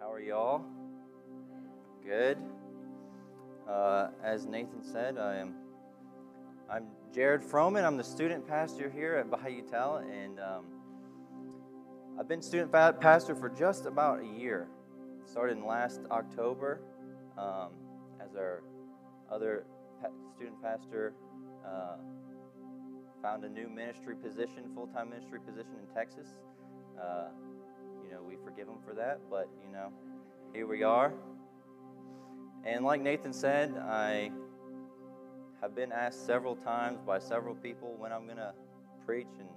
How are y'all? Good. Uh, as Nathan said, I am. I'm Jared Froman. I'm the student pastor here at Bayou and um, I've been student pastor for just about a year. Started in last October um, as our other pa- student pastor uh, found a new ministry position, full-time ministry position in Texas. Uh, you know, we forgive him for that, but you know, here we are. And like Nathan said, I have been asked several times by several people when I'm going to preach, and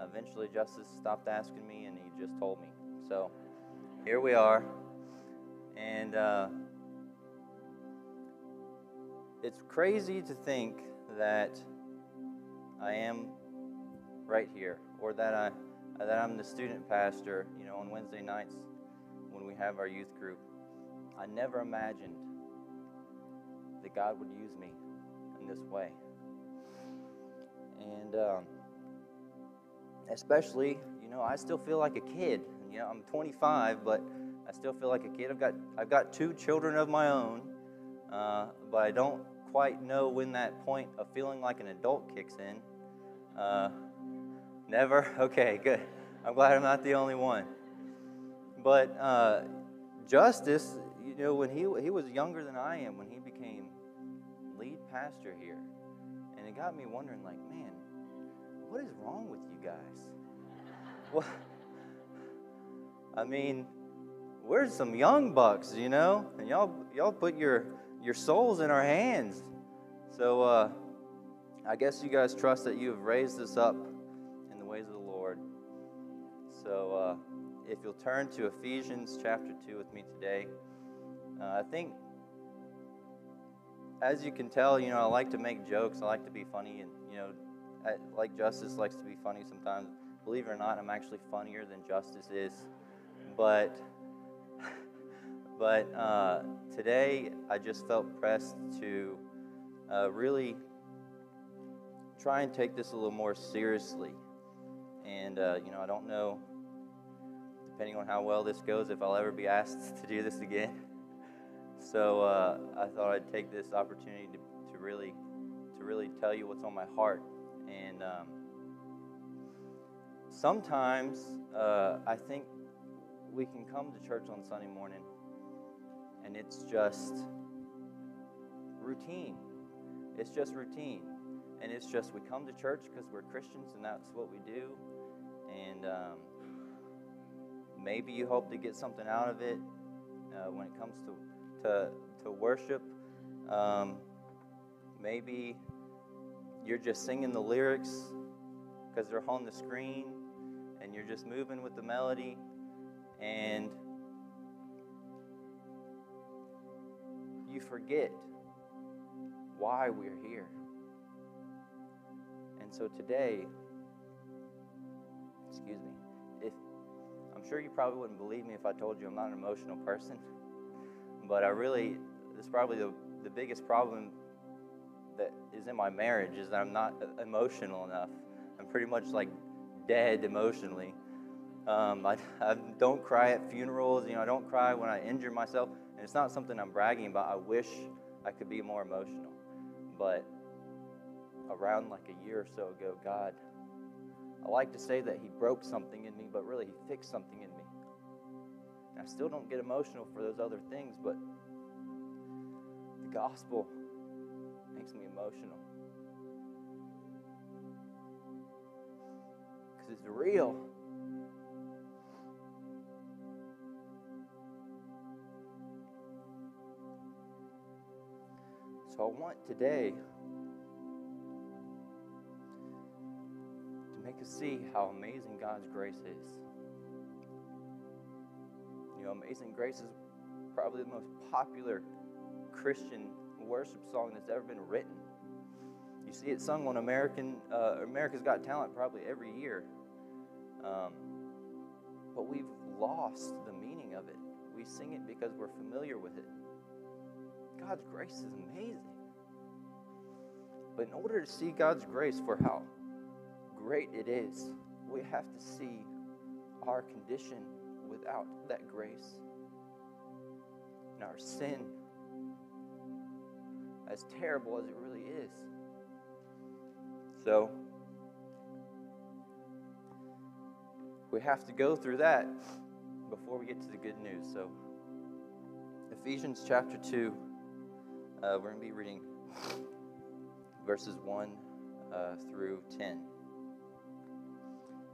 eventually Justice stopped asking me and he just told me. So here we are. And uh, it's crazy to think that I am right here, or that I that I'm the student pastor. You know, on Wednesday nights when we have our youth group, I never imagined that God would use me in this way, and um, especially, you know, I still feel like a kid. You know, I'm 25, but I still feel like a kid. I've got I've got two children of my own, uh, but I don't quite know when that point of feeling like an adult kicks in. Uh, never? Okay, good. I'm glad I'm not the only one. But uh, Justice, you know, when he, he was younger than I am, when he became lead pastor here, and it got me wondering, like, man, what is wrong with you guys? What? I mean, we're some young bucks, you know, and y'all y'all put your your souls in our hands. So uh, I guess you guys trust that you have raised us up So uh, if you'll turn to Ephesians chapter 2 with me today, uh, I think, as you can tell, you know, I like to make jokes, I like to be funny, and, you know, I, like Justice likes to be funny sometimes. Believe it or not, I'm actually funnier than Justice is. But but uh, today, I just felt pressed to uh, really try and take this a little more seriously. And, uh, you know, I don't know, depending on how well this goes, if I'll ever be asked to do this again. So uh, I thought I'd take this opportunity to, to really to really tell you what's on my heart. And um, sometimes uh, I think we can come to church on Sunday morning and it's just routine. It's just routine. And it's just we come to church because we're Christians and that's what we do. And um, maybe you hope to get something out of it uh, when it comes to, to, to worship. Um, maybe you're just singing the lyrics because they're on the screen and you're just moving with the melody. And you forget why we're here. And so today, excuse me, Sure you probably wouldn't believe me if I told you I'm not an emotional person, but I really, this is probably the, the biggest problem that is in my marriage is that I'm not emotional enough. I'm pretty much like dead emotionally. Um, I, I don't cry at funerals, you know, I don't cry when I injure myself. And it's not something I'm bragging about. I wish I could be more emotional. But around like a year or so ago, God, I like to say that He broke something in me, but really He fixed something in me. And I still don't get emotional for those other things, but the gospel makes me emotional. Because it's real. So I want today make see how amazing God's grace is. You know, Amazing Grace is probably the most popular Christian worship song that's ever been written. You see it sung on American uh, America's Got Talent probably every year. Um, but we've lost the meaning of it. We sing it because we're familiar with it. God's grace is amazing. But in order to see God's grace for how great it is, we have to see our condition without that grace. and our sin, as terrible as it really is. So, we have to go through that before we get to the good news. So, Ephesians chapter 2, uh, we're going to be reading verses 1 uh, through 10.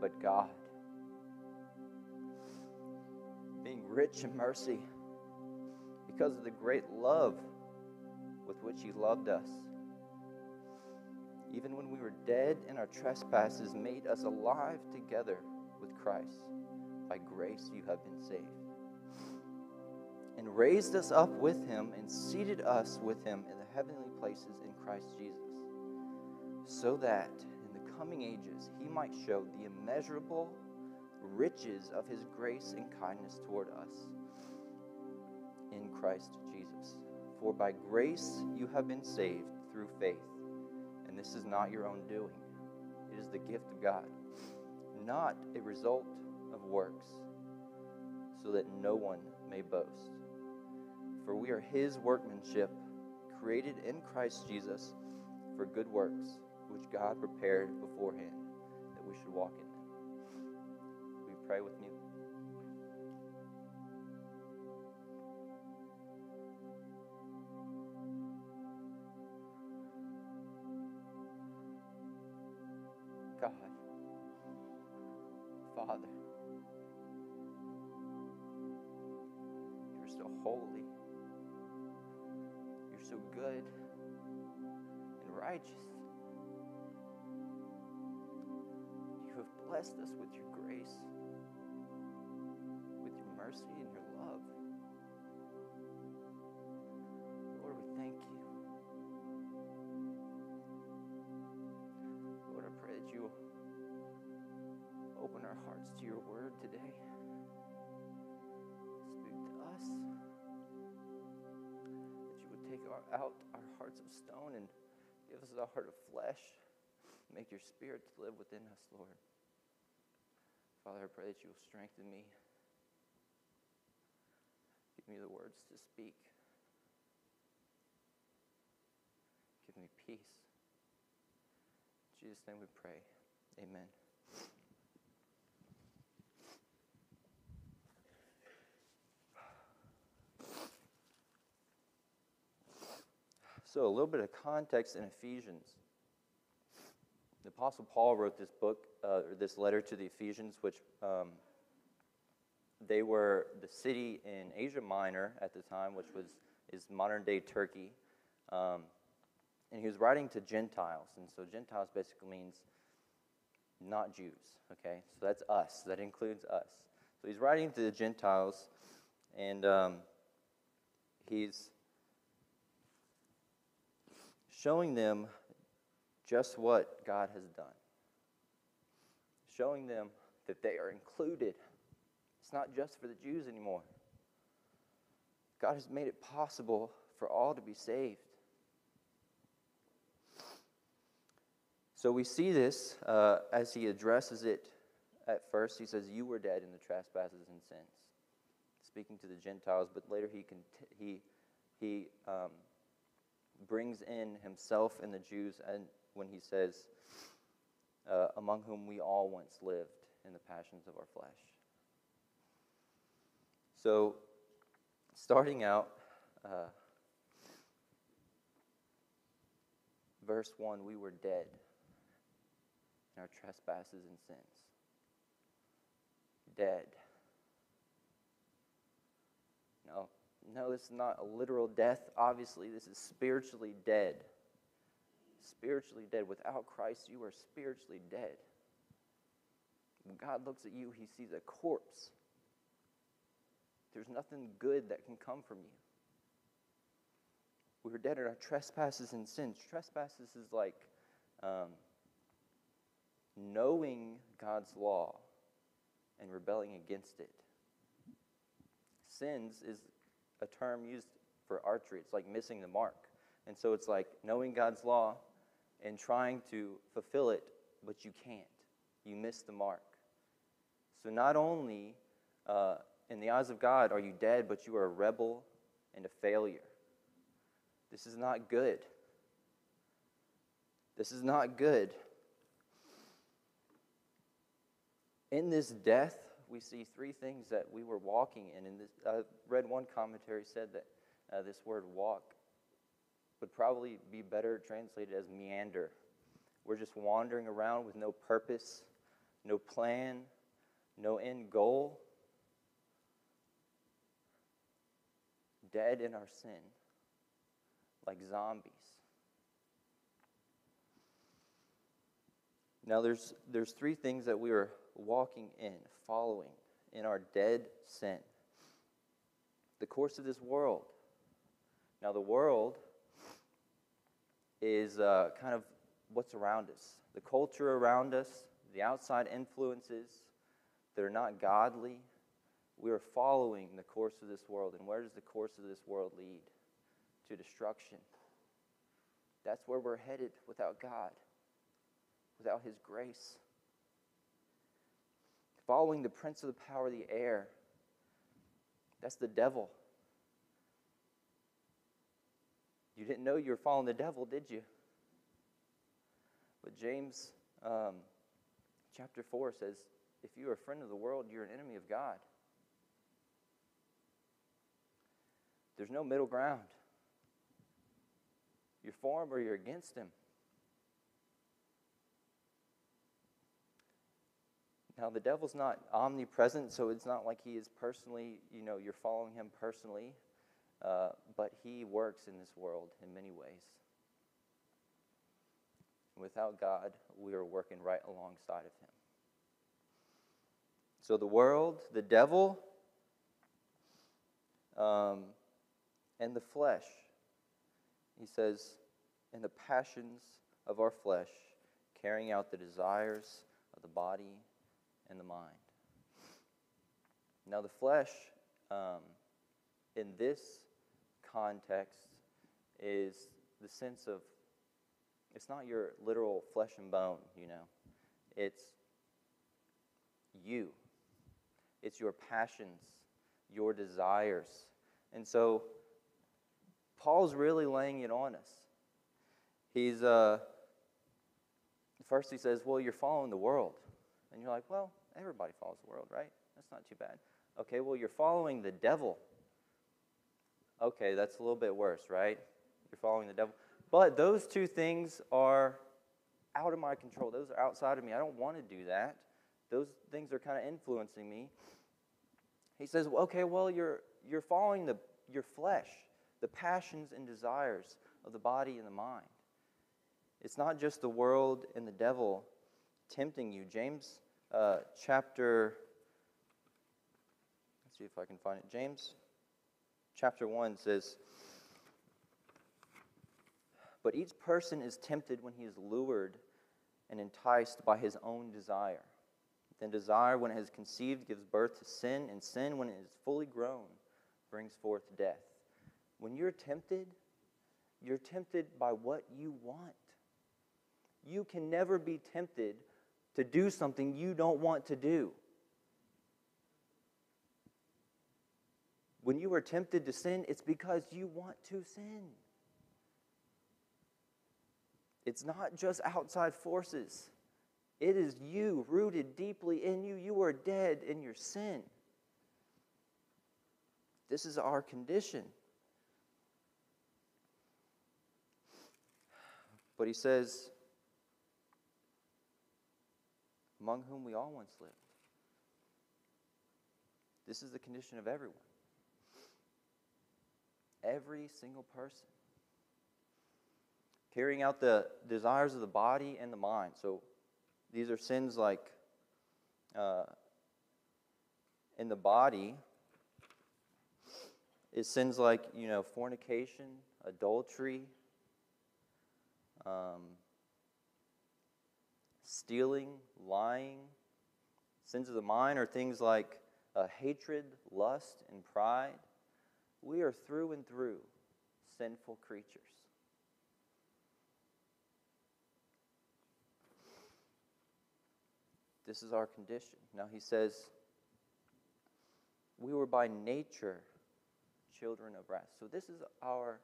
But God, being rich in mercy, because of the great love with which He loved us, even when we were dead in our trespasses, made us alive together with Christ. By grace you have been saved. And raised us up with him and seated us with him in the heavenly places in Christ Jesus, so that coming ages he might show the immeasurable riches of his grace and kindness toward us in Christ Jesus. For by grace you have been saved through faith, and this is not your own doing, it is the gift of God, not a result of works, so that no one may boast. For we are his workmanship, created in Christ Jesus for good works, which God prepared beforehand that we should walk in them. Will you pray with me? God, Father, you're so holy. You're so good and righteous. Blessed us with your grace, with your mercy and your love. Lord, we thank you. Lord, I pray that you open our hearts to your word today. Speak to us. That you would take our, out our hearts of stone and give us a heart of flesh. Make your spirit to live within us, Lord. Father, I pray that you will strengthen me. Give me the words to speak. Give me peace. In Jesus' name we pray. Amen. So, a little bit of context in Ephesians. The Apostle Paul wrote this book, uh, or this letter to the Ephesians, which um, they were the city in Asia Minor at the time, which was is modern day Turkey. Um, and he was writing to Gentiles, and so Gentiles basically means not Jews. Okay, so that's us. That includes us. So he's writing to the Gentiles, and um, he's showing them just what God has done, showing them that they are included. It's not just for the Jews anymore. God has made it possible for all to be saved. So we see this uh, as he addresses it at first. He says, You were dead in the trespasses and sins, speaking to the Gentiles, but later he, cont- he, he um, brings in himself and the Jews and when he says, uh, Among whom we all once lived in the passions of our flesh. So, starting out, uh, verse 1 we were dead in our trespasses and sins. Dead. No, no, this is not a literal death. Obviously, this is spiritually dead. Spiritually dead. Without Christ, you are spiritually dead. When God looks at you, he sees a corpse. there's nothing good that can come from you. We were dead in our trespasses and sins. Trespasses is like um, knowing God's law and rebelling against it. Sins is a term used for archery. It's like missing the mark. And so it's like knowing God's law and trying to fulfill it, but you can't. You miss the mark. So not only uh, in the eyes of God are you dead, but you are a rebel and a failure. This is not good. This is not good. In this death, we see three things that we were walking in. And this, I read one commentary said that uh, this word walk would probably be better translated as meander. We're just wandering around with no purpose, no plan, no end goal, dead in our sin, like zombies. Now, there's, there's three things that we are walking in, following in our dead sin. The course of this world. Now, the world is uh, kind of what's around us. The culture around us, the outside influences that are not godly. We are following the course of this world. And where does the course of this world lead? To destruction. That's where we're headed without God, without His grace. Following the prince of the power of the air. That's the devil. You didn't know you were following the devil, did you? But James um, chapter 4 says, if you are a friend of the world, you're an enemy of God. There's no middle ground. You're for him or you're against him. Now, the devil's not omnipresent, so it's not like he is personally, you know, you're following him personally. Uh, but he works in this world in many ways. Without God, we are working right alongside of him. So the world, the devil, um, and the flesh, he says, and the passions of our flesh, carrying out the desires of the body and the mind. Now, the flesh, um, in this context is the sense of it's not your literal flesh and bone, you know. It's you. It's your passions, your desires. And so Paul's really laying it on us. He's uh first he says, "Well, you're following the world." And you're like, "Well, everybody follows the world, right? That's not too bad." Okay, well, you're following the devil. Okay, that's a little bit worse, right? You're following the devil. But those two things are out of my control. Those are outside of me. I don't want to do that. Those things are kind of influencing me. He says, well, okay, well, you're, you're following the, your flesh, the passions and desires of the body and the mind. It's not just the world and the devil tempting you. James uh, chapter, let's see if I can find it. James chapter 1 says, But each person is tempted when he is lured and enticed by his own desire. Then desire, when it has conceived, gives birth to sin, and sin, when it is fully grown, brings forth death. When you're tempted, you're tempted by what you want. You can never be tempted to do something you don't want to do. When you are tempted to sin, it's because you want to sin. It's not just outside forces, it is you rooted deeply in you. You are dead in your sin. This is our condition. But he says, among whom we all once lived. This is the condition of everyone. Every single person. Carrying out the desires of the body and the mind. So these are sins like uh, in the body, It's sins like, you know, fornication, adultery, um, stealing, lying. Sins of the mind are things like uh, hatred, lust, and pride. We are through and through sinful creatures. This is our condition. Now he says, We were by nature children of wrath. So this is our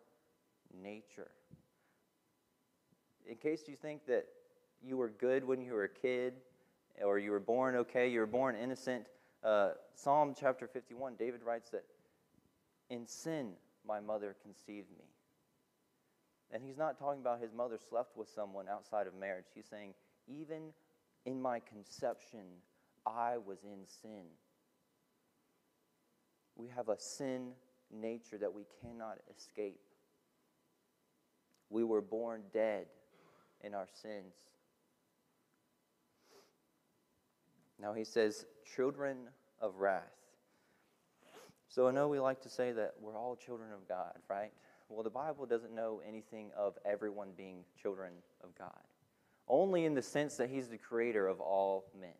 nature. In case you think that you were good when you were a kid or you were born okay, you were born innocent, uh, Psalm chapter 51, David writes that in sin my mother conceived me. And he's not talking about his mother slept with someone outside of marriage. He's saying, even in my conception, I was in sin. We have a sin nature that we cannot escape. We were born dead in our sins. Now he says, children of wrath. So I know we like to say that we're all children of God, right? Well, the Bible doesn't know anything of everyone being children of God, only in the sense that He's the creator of all men,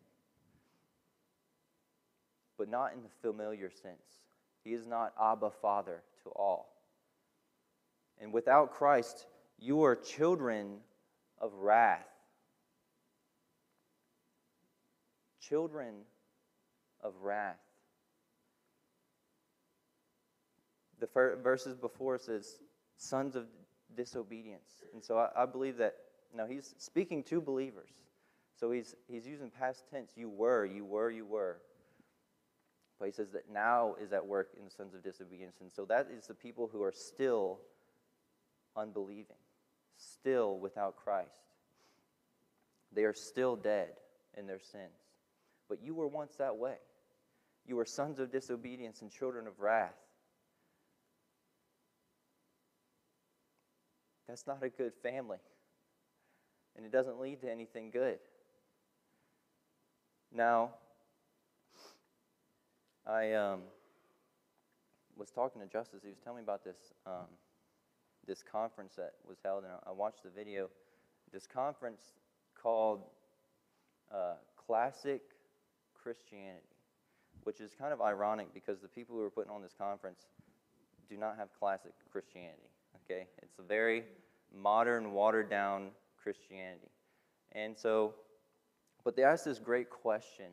but not in the familiar sense. He is not Abba Father to all. And without Christ, you are children of wrath. Children of wrath. The verses before says, sons of disobedience. And so I, I believe that, now he's speaking to believers. So he's, he's using past tense, you were, you were, you were. But he says that now is at work in the sons of disobedience. And so that is the people who are still unbelieving, still without Christ. They are still dead in their sins. But you were once that way. You were sons of disobedience and children of wrath. That's not a good family. And it doesn't lead to anything good. Now, I um, was talking to Justice. He was telling me about this um, this conference that was held, and I watched the video. This conference called uh, Classic Christianity, which is kind of ironic because the people who are putting on this conference do not have classic Christianity. Okay, it's a very modern, watered down Christianity, and so, but they asked this great question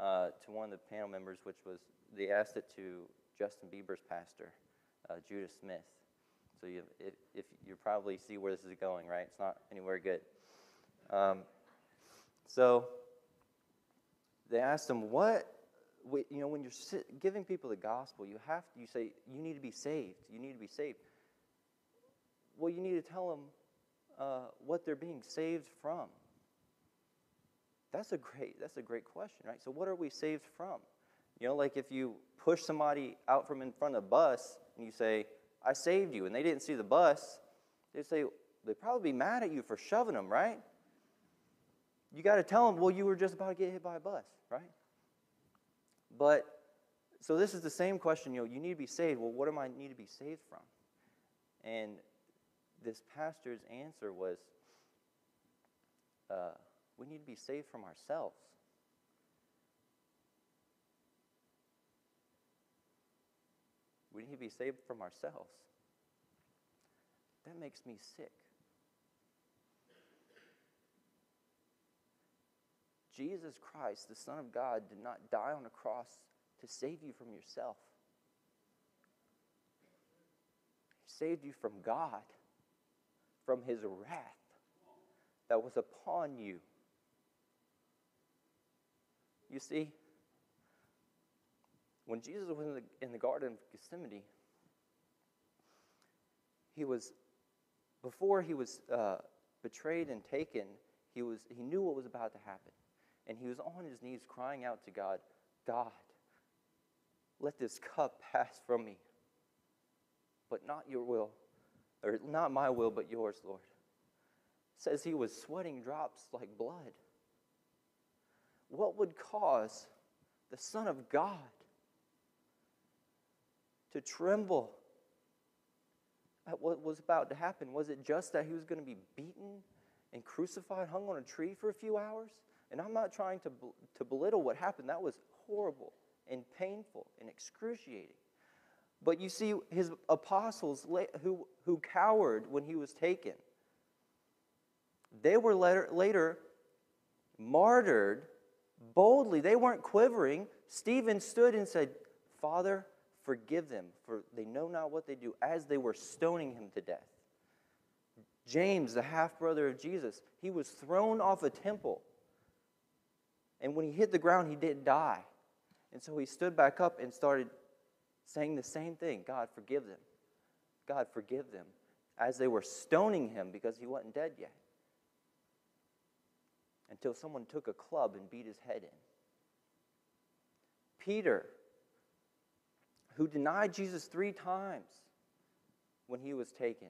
uh, to one of the panel members, which was they asked it to Justin Bieber's pastor, uh, Judah Smith. So you, if, if, you probably see where this is going, right? It's not anywhere good. Um, so they asked him, "What? You know, when you're giving people the gospel, you have. You say you need to be saved. You need to be saved. Well, you need to tell them uh, what they're being saved from. That's a great. That's a great question, right? So, what are we saved from? You know, like if you push somebody out from in front of a bus and you say, I saved you, and they didn't see the bus, they'd say, they'd probably be mad at you for shoving them, right? You got to tell them, well, you were just about to get hit by a bus, right? But, so this is the same question, you know, you need to be saved. Well, what am I need to be saved from? And this pastor's answer was, uh, we need to be saved from ourselves. We need to be saved from ourselves. That makes me sick. Jesus Christ, the Son of God, did not die on a cross to save you from yourself. He saved you from God, from his wrath that was upon you. You see, when Jesus was in the, in the Garden of Gethsemane, he was, before he was uh, betrayed and taken, he, was, he knew what was about to happen. And he was on his knees crying out to God, God, let this cup pass from me. But not your will, or not my will, but yours, Lord. It says he was sweating drops like blood. What would cause the Son of God to tremble at what was about to happen? Was it just that he was going to be beaten and crucified, hung on a tree for a few hours? And I'm not trying to, to belittle what happened. That was horrible and painful and excruciating. But you see, his apostles who, who cowered when he was taken, they were later, later martyred boldly. They weren't quivering. Stephen stood and said, Father, forgive them, for they know not what they do, as they were stoning him to death. James, the half brother of Jesus, he was thrown off a temple. And when he hit the ground, he didn't die. And so he stood back up and started saying the same thing God, forgive them. God, forgive them. As they were stoning him because he wasn't dead yet. Until someone took a club and beat his head in. Peter, who denied Jesus three times when he was taken,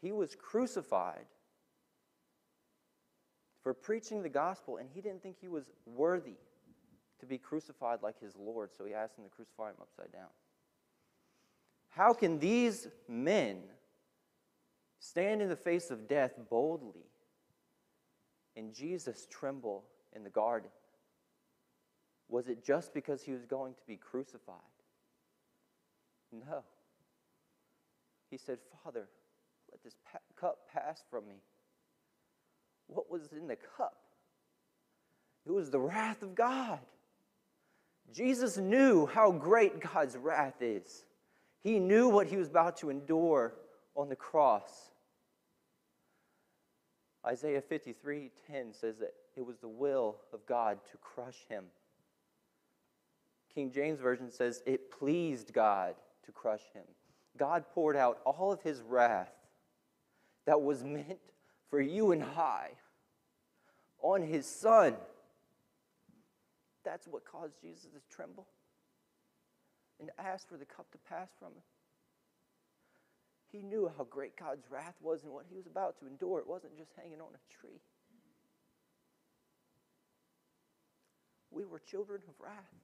he was crucified for preaching the gospel, and he didn't think he was worthy to be crucified like his Lord, so he asked him to crucify him upside down. How can these men stand in the face of death boldly and Jesus tremble in the garden? Was it just because he was going to be crucified? No. He said, Father, let this pa- cup pass from me. What was in the cup? It was the wrath of God. Jesus knew how great God's wrath is. He knew what he was about to endure on the cross. Isaiah 53:10 says that it was the will of God to crush him. King James Version says it pleased God to crush him. God poured out all of his wrath that was meant for you and I on his son. That's what caused Jesus to tremble and ask for the cup to pass from him. He knew how great God's wrath was and what he was about to endure. It wasn't just hanging on a tree. We were children of wrath.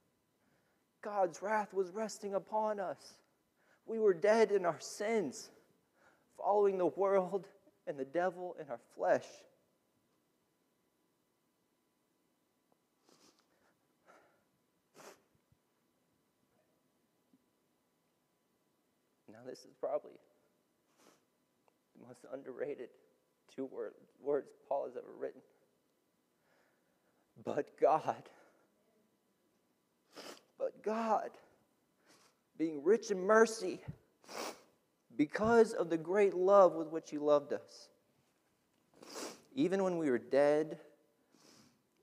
God's wrath was resting upon us. We were dead in our sins, following the world and the devil in our flesh. Now, this is probably the most underrated two word, words Paul has ever written. But God, but God, being rich in mercy, because of the great love with which He loved us, even when we were dead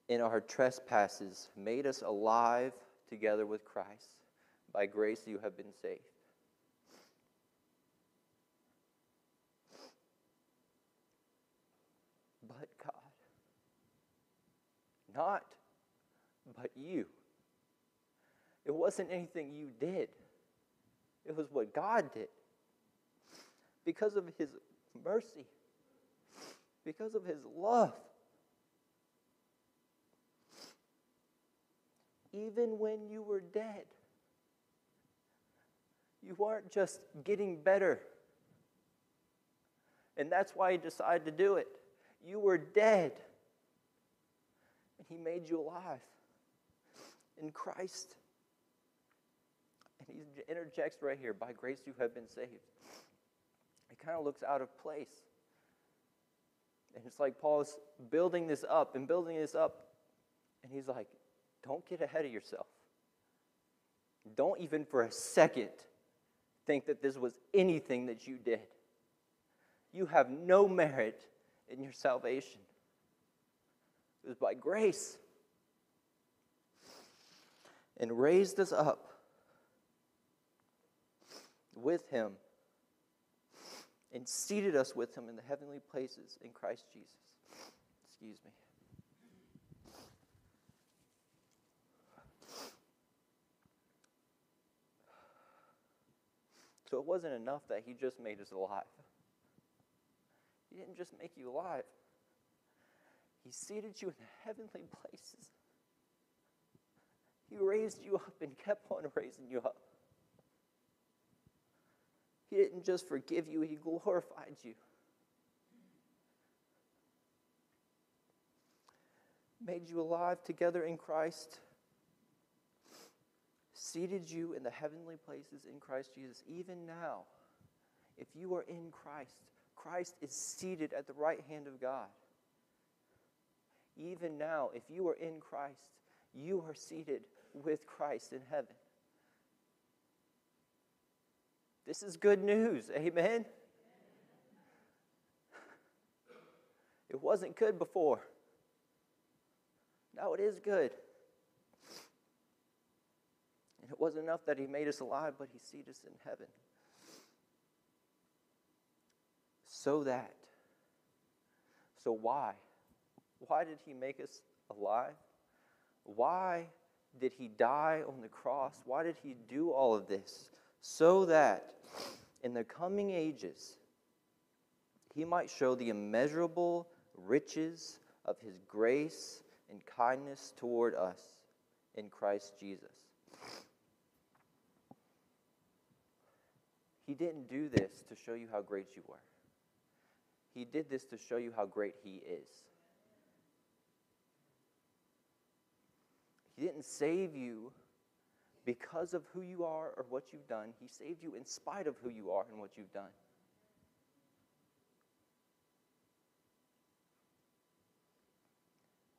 in our trespasses, made us alive together with Christ. By grace you have been saved. But God, not but you. It wasn't anything you did, it was what God did. Because of His mercy, because of His love. Even when you were dead, you weren't just getting better. And that's why He decided to do it. You were dead, and He made you alive in Christ. And he interjects right here by grace you have been saved. It kind of looks out of place. And it's like Paul's building this up and building this up. And he's like, don't get ahead of yourself. Don't even for a second think that this was anything that you did. You have no merit in your salvation. Was by grace. And raised us up with him and seated us with him in the heavenly places in Christ Jesus. Excuse me. So it wasn't enough that he just made us alive. He didn't just make you alive, he seated you in the heavenly places. He raised you up and kept on raising you up. He didn't just forgive you, He glorified you. Made you alive together in Christ, seated you in the heavenly places in Christ Jesus. Even now, if you are in Christ, Christ is seated at the right hand of God. Even now, if you are in Christ, you are seated with Christ in heaven. This is good news. Amen. It wasn't good before. Now it is good. And it wasn't enough that He made us alive, but He seated us in heaven. So that. So why? Why did He make us alive? Why did He die on the cross? Why did He do all of this? So that in the coming ages, He might show the immeasurable riches of His grace and kindness toward us in Christ Jesus. He didn't do this to show you how great you were. He did this to show you how great He is. He didn't save you because of who you are or what you've done. He saved you in spite of who you are and what you've done.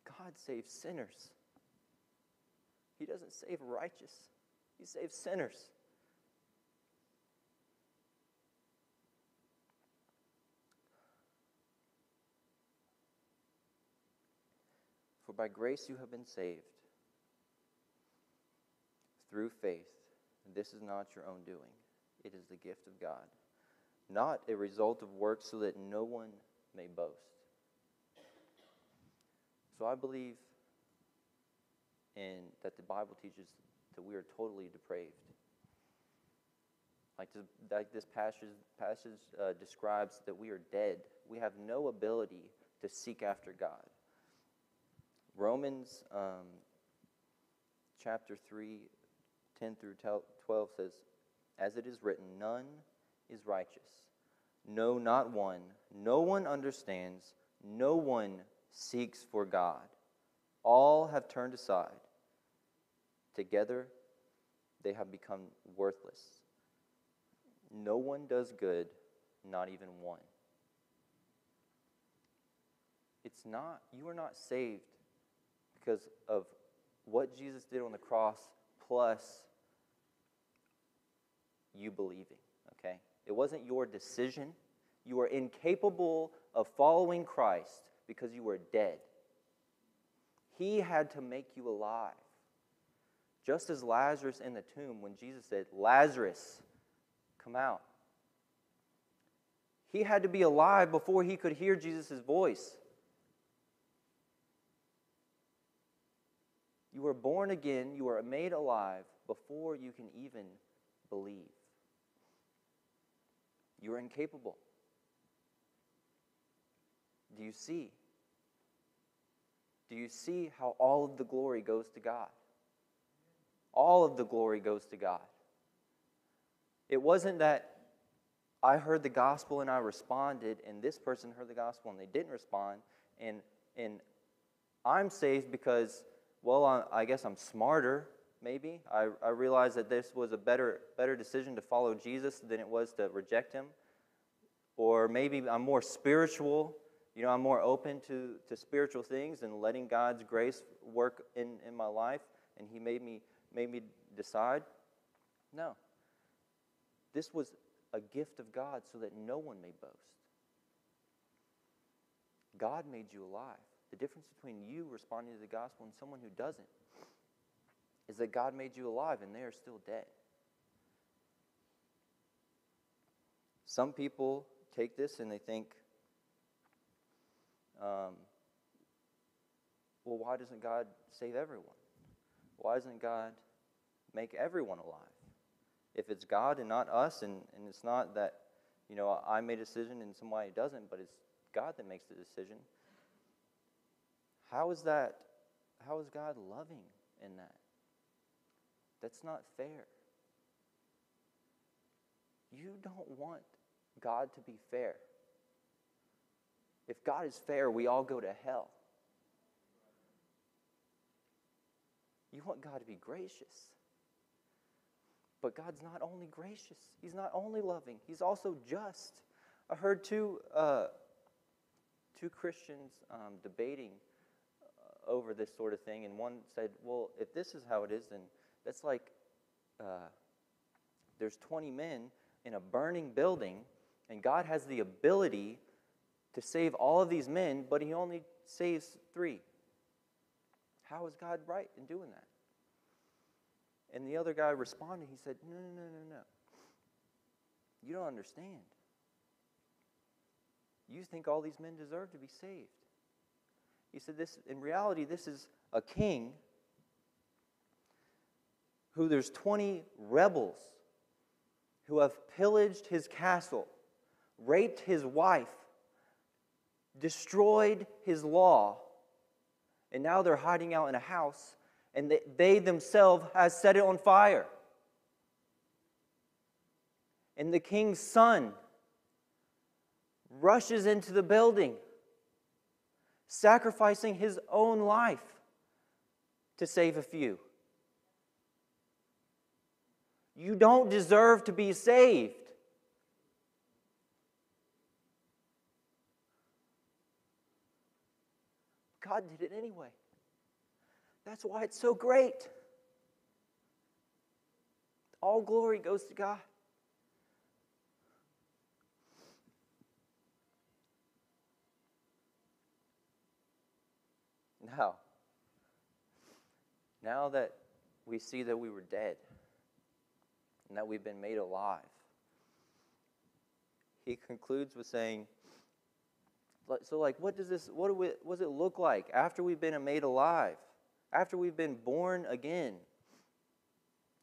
God saves sinners. He doesn't save righteous, He saves sinners. For by grace you have been saved through faith. This is not your own doing, it is the gift of God, not a result of works, so that no one may boast. So I believe in that the Bible teaches that we are totally depraved. Like this, like this passage, passage uh, describes that we are dead. We have no ability to seek after God. Romans um, chapter 3, 10 through 12 says, As it is written, none is righteous. No, not one. No one understands. No one seeks for God. All have turned aside. Together, they have become worthless. No one does good, not even one. It's not, you are not saved because of what Jesus did on the cross plus you believing, okay? It wasn't your decision. You were incapable of following Christ because you were dead. He had to make you alive. Just as Lazarus in the tomb, when Jesus said, Lazarus, come out. He had to be alive before he could hear Jesus' voice. You were born again, you were made alive before you can even believe. You are incapable. Do you see? Do you see how all of the glory goes to God? All of the glory goes to God. It wasn't that I heard the gospel and I responded, and this person heard the gospel and they didn't respond, and, and I'm saved because, well, I, I guess I'm smarter, maybe. I, I realized that this was a better, better decision to follow Jesus than it was to reject him. Or maybe I'm more spiritual you know, I'm more open to, to spiritual things and letting God's grace work in, in my life, and He made me, made me decide. No. This was a gift of God so that no one may boast. God made you alive. The difference between you responding to the gospel and someone who doesn't is that God made you alive and they are still dead. Some people take this and they think, um, well, why doesn't God save everyone? Why doesn't God make everyone alive? If it's God and not us, and, and it's not that, you know, I made a decision and somebody doesn't, but it's God that makes the decision, how is that, how is God loving in that? That's not fair. You don't want God to be fair. If God is fair, we all go to hell. You want God to be gracious. But God's not only gracious, He's not only loving, He's also just. I heard two, uh, two Christians um, debating uh, over this sort of thing, and one said, Well, if this is how it is, then that's like uh, there's 20 men in a burning building, and God has the ability to save all of these men, but He only saves three. How is God right in doing that? And the other guy responded, he said, No, no, no, no, no. You don't understand. You think all these men deserve to be saved. He said, This in reality, this is a king who there's 20 rebels who have pillaged his castle, raped his wife, destroyed his law, and now they're hiding out in a house and they, they themselves has set it on fire. And the king's son rushes into the building, sacrificing his own life to save a few. You don't deserve to be saved. God did it anyway. That's why it's so great. All glory goes to God. Now, now that we see that we were dead and that we've been made alive, he concludes with saying, so like what does this what, do we, what does it look like after we've been made alive after we've been born again.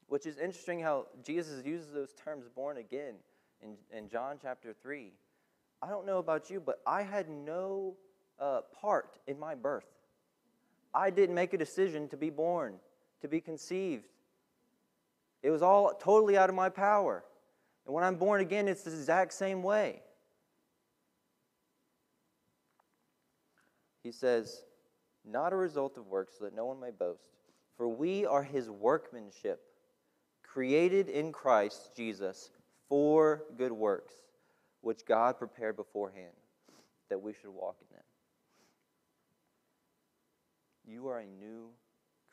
Which is interesting how Jesus uses those terms born again in, in John chapter 3. I don't know about you, but I had no uh, part in my birth. I didn't make a decision to be born, to be conceived. It was all totally out of my power. And when I'm born again, it's the exact same way. He says, not a result of works, so that no one may boast. For we are his workmanship, created in Christ Jesus for good works, which God prepared beforehand that we should walk in them. You are a new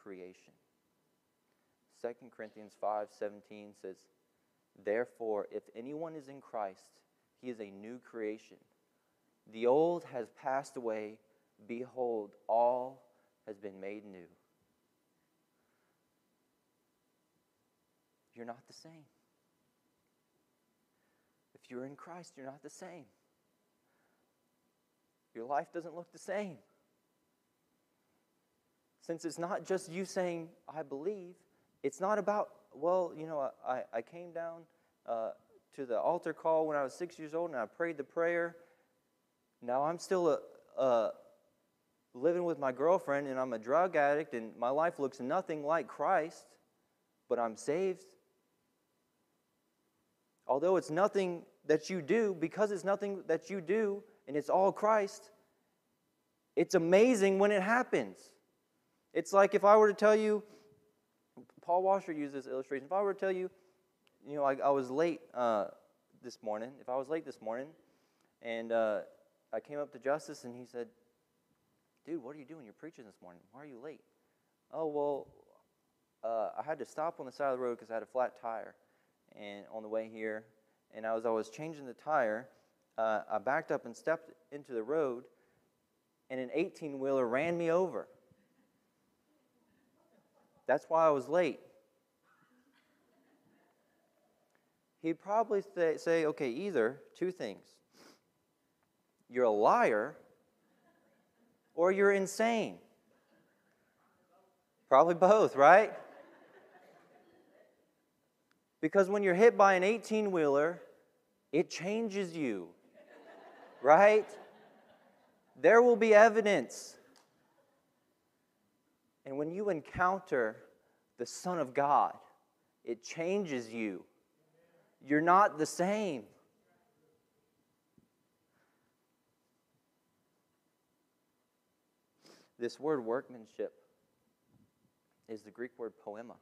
creation. 2 Corinthians 5:17 says, Therefore, if anyone is in Christ, he is a new creation. The old has passed away Behold, all has been made new. You're not the same. If you're in Christ, you're not the same. Your life doesn't look the same. Since it's not just you saying, I believe, it's not about, well, you know, I, I came down uh, to the altar call when I was six years old and I prayed the prayer. Now I'm still a, a, living with my girlfriend and I'm a drug addict and my life looks nothing like Christ, but I'm saved. Although it's nothing that you do, because it's nothing that you do and it's all Christ, it's amazing when it happens. It's like if I were to tell you, Paul Washer used this illustration. If I were to tell you, you know, I, I was late uh, this morning, if I was late this morning and uh, I came up to Justice and he said, dude, what are you doing? You're preaching this morning. Why are you late? Oh, well, uh, I had to stop on the side of the road because I had a flat tire and on the way here. And as I was changing the tire, uh, I backed up and stepped into the road, and an 18 wheeler ran me over. That's why I was late. He'd probably say, okay, either two things. You're a liar or you're insane. Probably both, right? Because when you're hit by an 18 wheeler, it changes you, right? There will be evidence. And when you encounter the Son of God, it changes you. You're not the same. This word workmanship is the Greek word poema.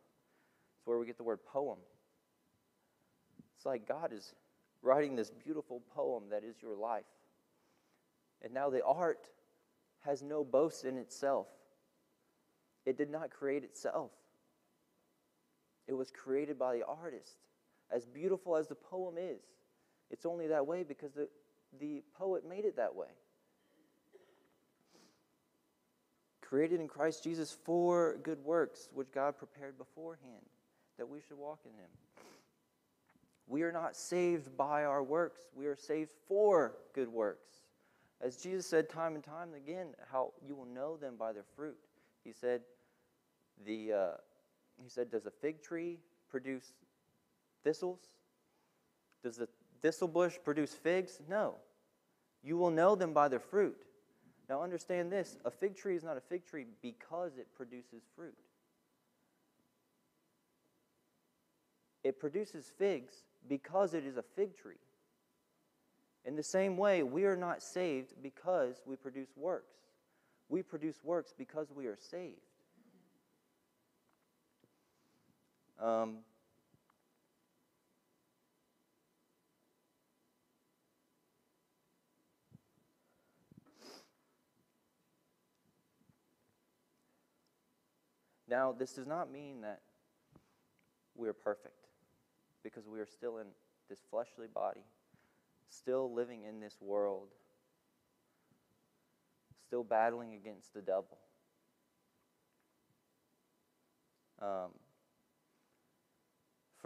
It's where we get the word poem. It's like God is writing this beautiful poem that is your life. And now the art has no boast in itself, it did not create itself. It was created by the artist. As beautiful as the poem is, it's only that way because the, the poet made it that way. Created in Christ Jesus for good works, which God prepared beforehand, that we should walk in Him. We are not saved by our works, we are saved for good works. As Jesus said time and time again, how you will know them by their fruit. He said, the, uh, he said, Does a fig tree produce thistles? Does the thistle bush produce figs? No. You will know them by their fruit. Now, understand this a fig tree is not a fig tree because it produces fruit. It produces figs because it is a fig tree. In the same way, we are not saved because we produce works. We produce works because we are saved. Um, now, this does not mean that we are perfect because we are still in this fleshly body, still living in this world, still battling against the devil. Um,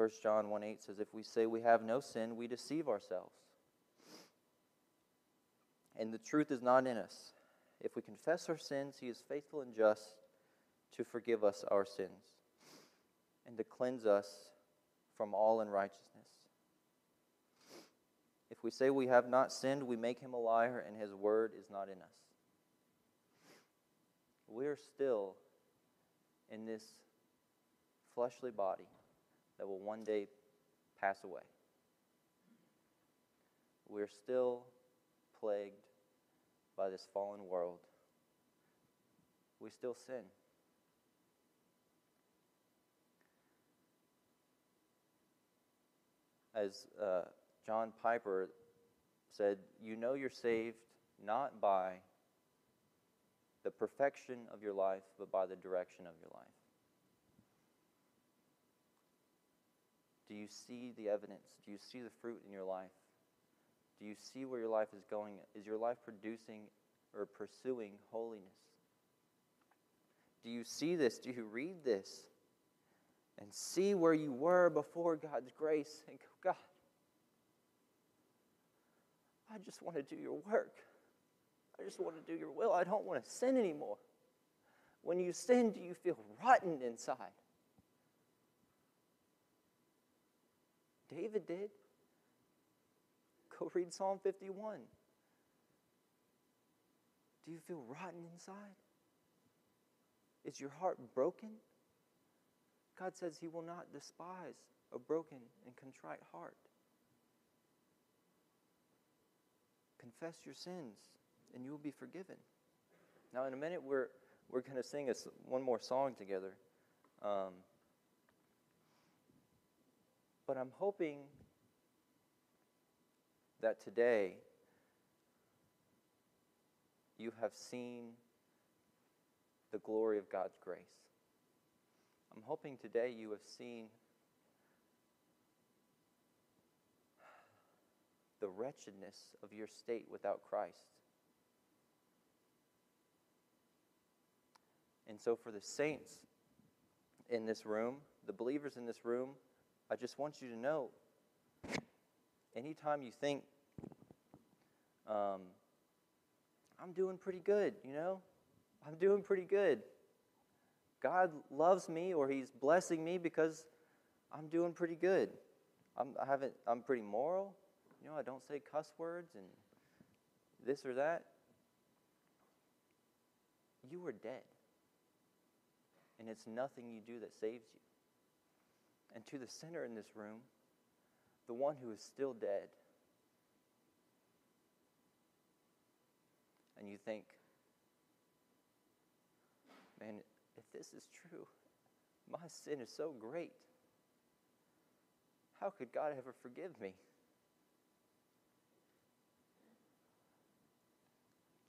1 John 1 8 says, If we say we have no sin, we deceive ourselves. And the truth is not in us. If we confess our sins, he is faithful and just to forgive us our sins and to cleanse us from all unrighteousness. If we say we have not sinned, we make him a liar, and his word is not in us. We are still in this fleshly body that will one day pass away. We're still plagued by this fallen world. We still sin. As uh, John Piper said, you know you're saved not by the perfection of your life, but by the direction of your life. Do you see the evidence? Do you see the fruit in your life? Do you see where your life is going? Is your life producing or pursuing holiness? Do you see this? Do you read this? And see where you were before God's grace and go, God, I just want to do your work. I just want to do your will. I don't want to sin anymore. When you sin, do you feel rotten inside? David did. Go read Psalm 51. Do you feel rotten inside? Is your heart broken? God says He will not despise a broken and contrite heart. Confess your sins, and you will be forgiven. Now, in a minute, we're, we're going to sing a, one more song together. Um, but I'm hoping that today you have seen the glory of God's grace. I'm hoping today you have seen the wretchedness of your state without Christ. And so, for the saints in this room, the believers in this room, I just want you to know anytime you think, um, I'm doing pretty good, you know, I'm doing pretty good. God loves me or He's blessing me because I'm doing pretty good. I'm, I haven't, I'm pretty moral. You know, I don't say cuss words and this or that. You are dead. And it's nothing you do that saves you. And to the sinner in this room, the one who is still dead. And you think, man, if this is true, my sin is so great. How could God ever forgive me?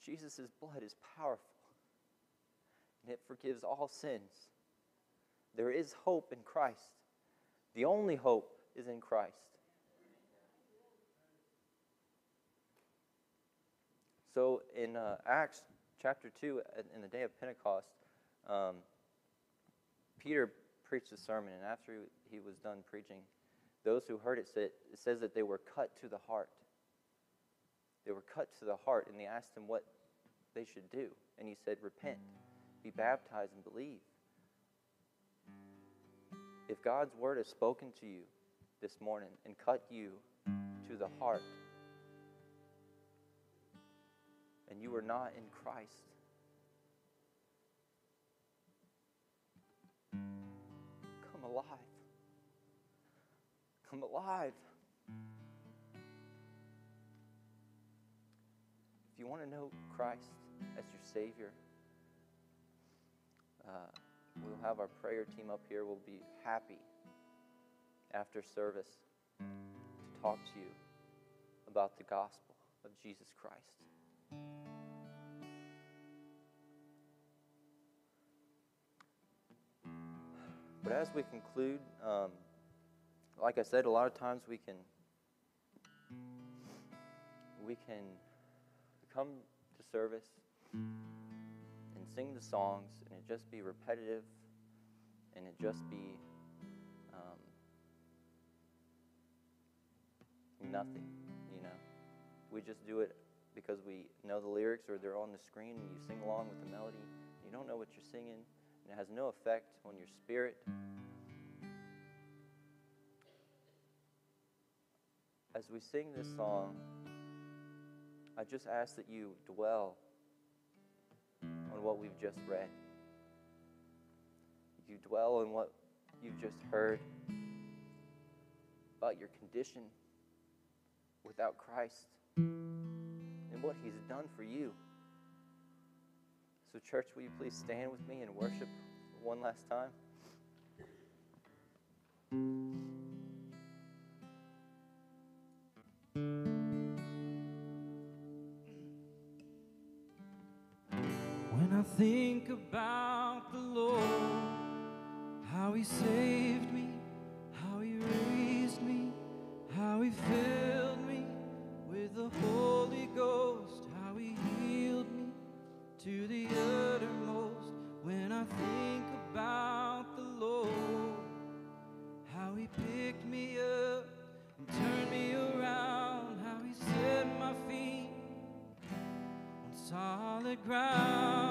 Jesus' blood is powerful and it forgives all sins. There is hope in Christ. The only hope is in Christ. So in uh, Acts chapter 2, in the day of Pentecost, um, Peter preached a sermon, and after he was done preaching, those who heard it, said, it says that they were cut to the heart. They were cut to the heart, and they asked him what they should do. And he said, Repent, be baptized, and believe. If God's word has spoken to you this morning and cut you to the heart, and you are not in Christ, come alive. Come alive. If you want to know Christ as your Savior, uh, we'll have our prayer team up here. We'll be happy after service to talk to you about the gospel of Jesus Christ. But as we conclude, um, like I said, a lot of times we can we can come to service sing the songs, and it just be repetitive, and it just be um, nothing. You know, we just do it because we know the lyrics or they're on the screen, and you sing along with the melody. You don't know what you're singing, and it has no effect on your spirit. as we sing this song, I just ask that you dwell what we've just read. You dwell on what you've just heard about your condition without Christ and what He's done for you. So, church, will you please stand with me and worship one last time? Think about the Lord, how He saved me, how He raised me, how He filled me with the Holy Ghost, how He healed me to the uttermost. When I think about the Lord, how He picked me up and turned me around, how He set my feet on solid ground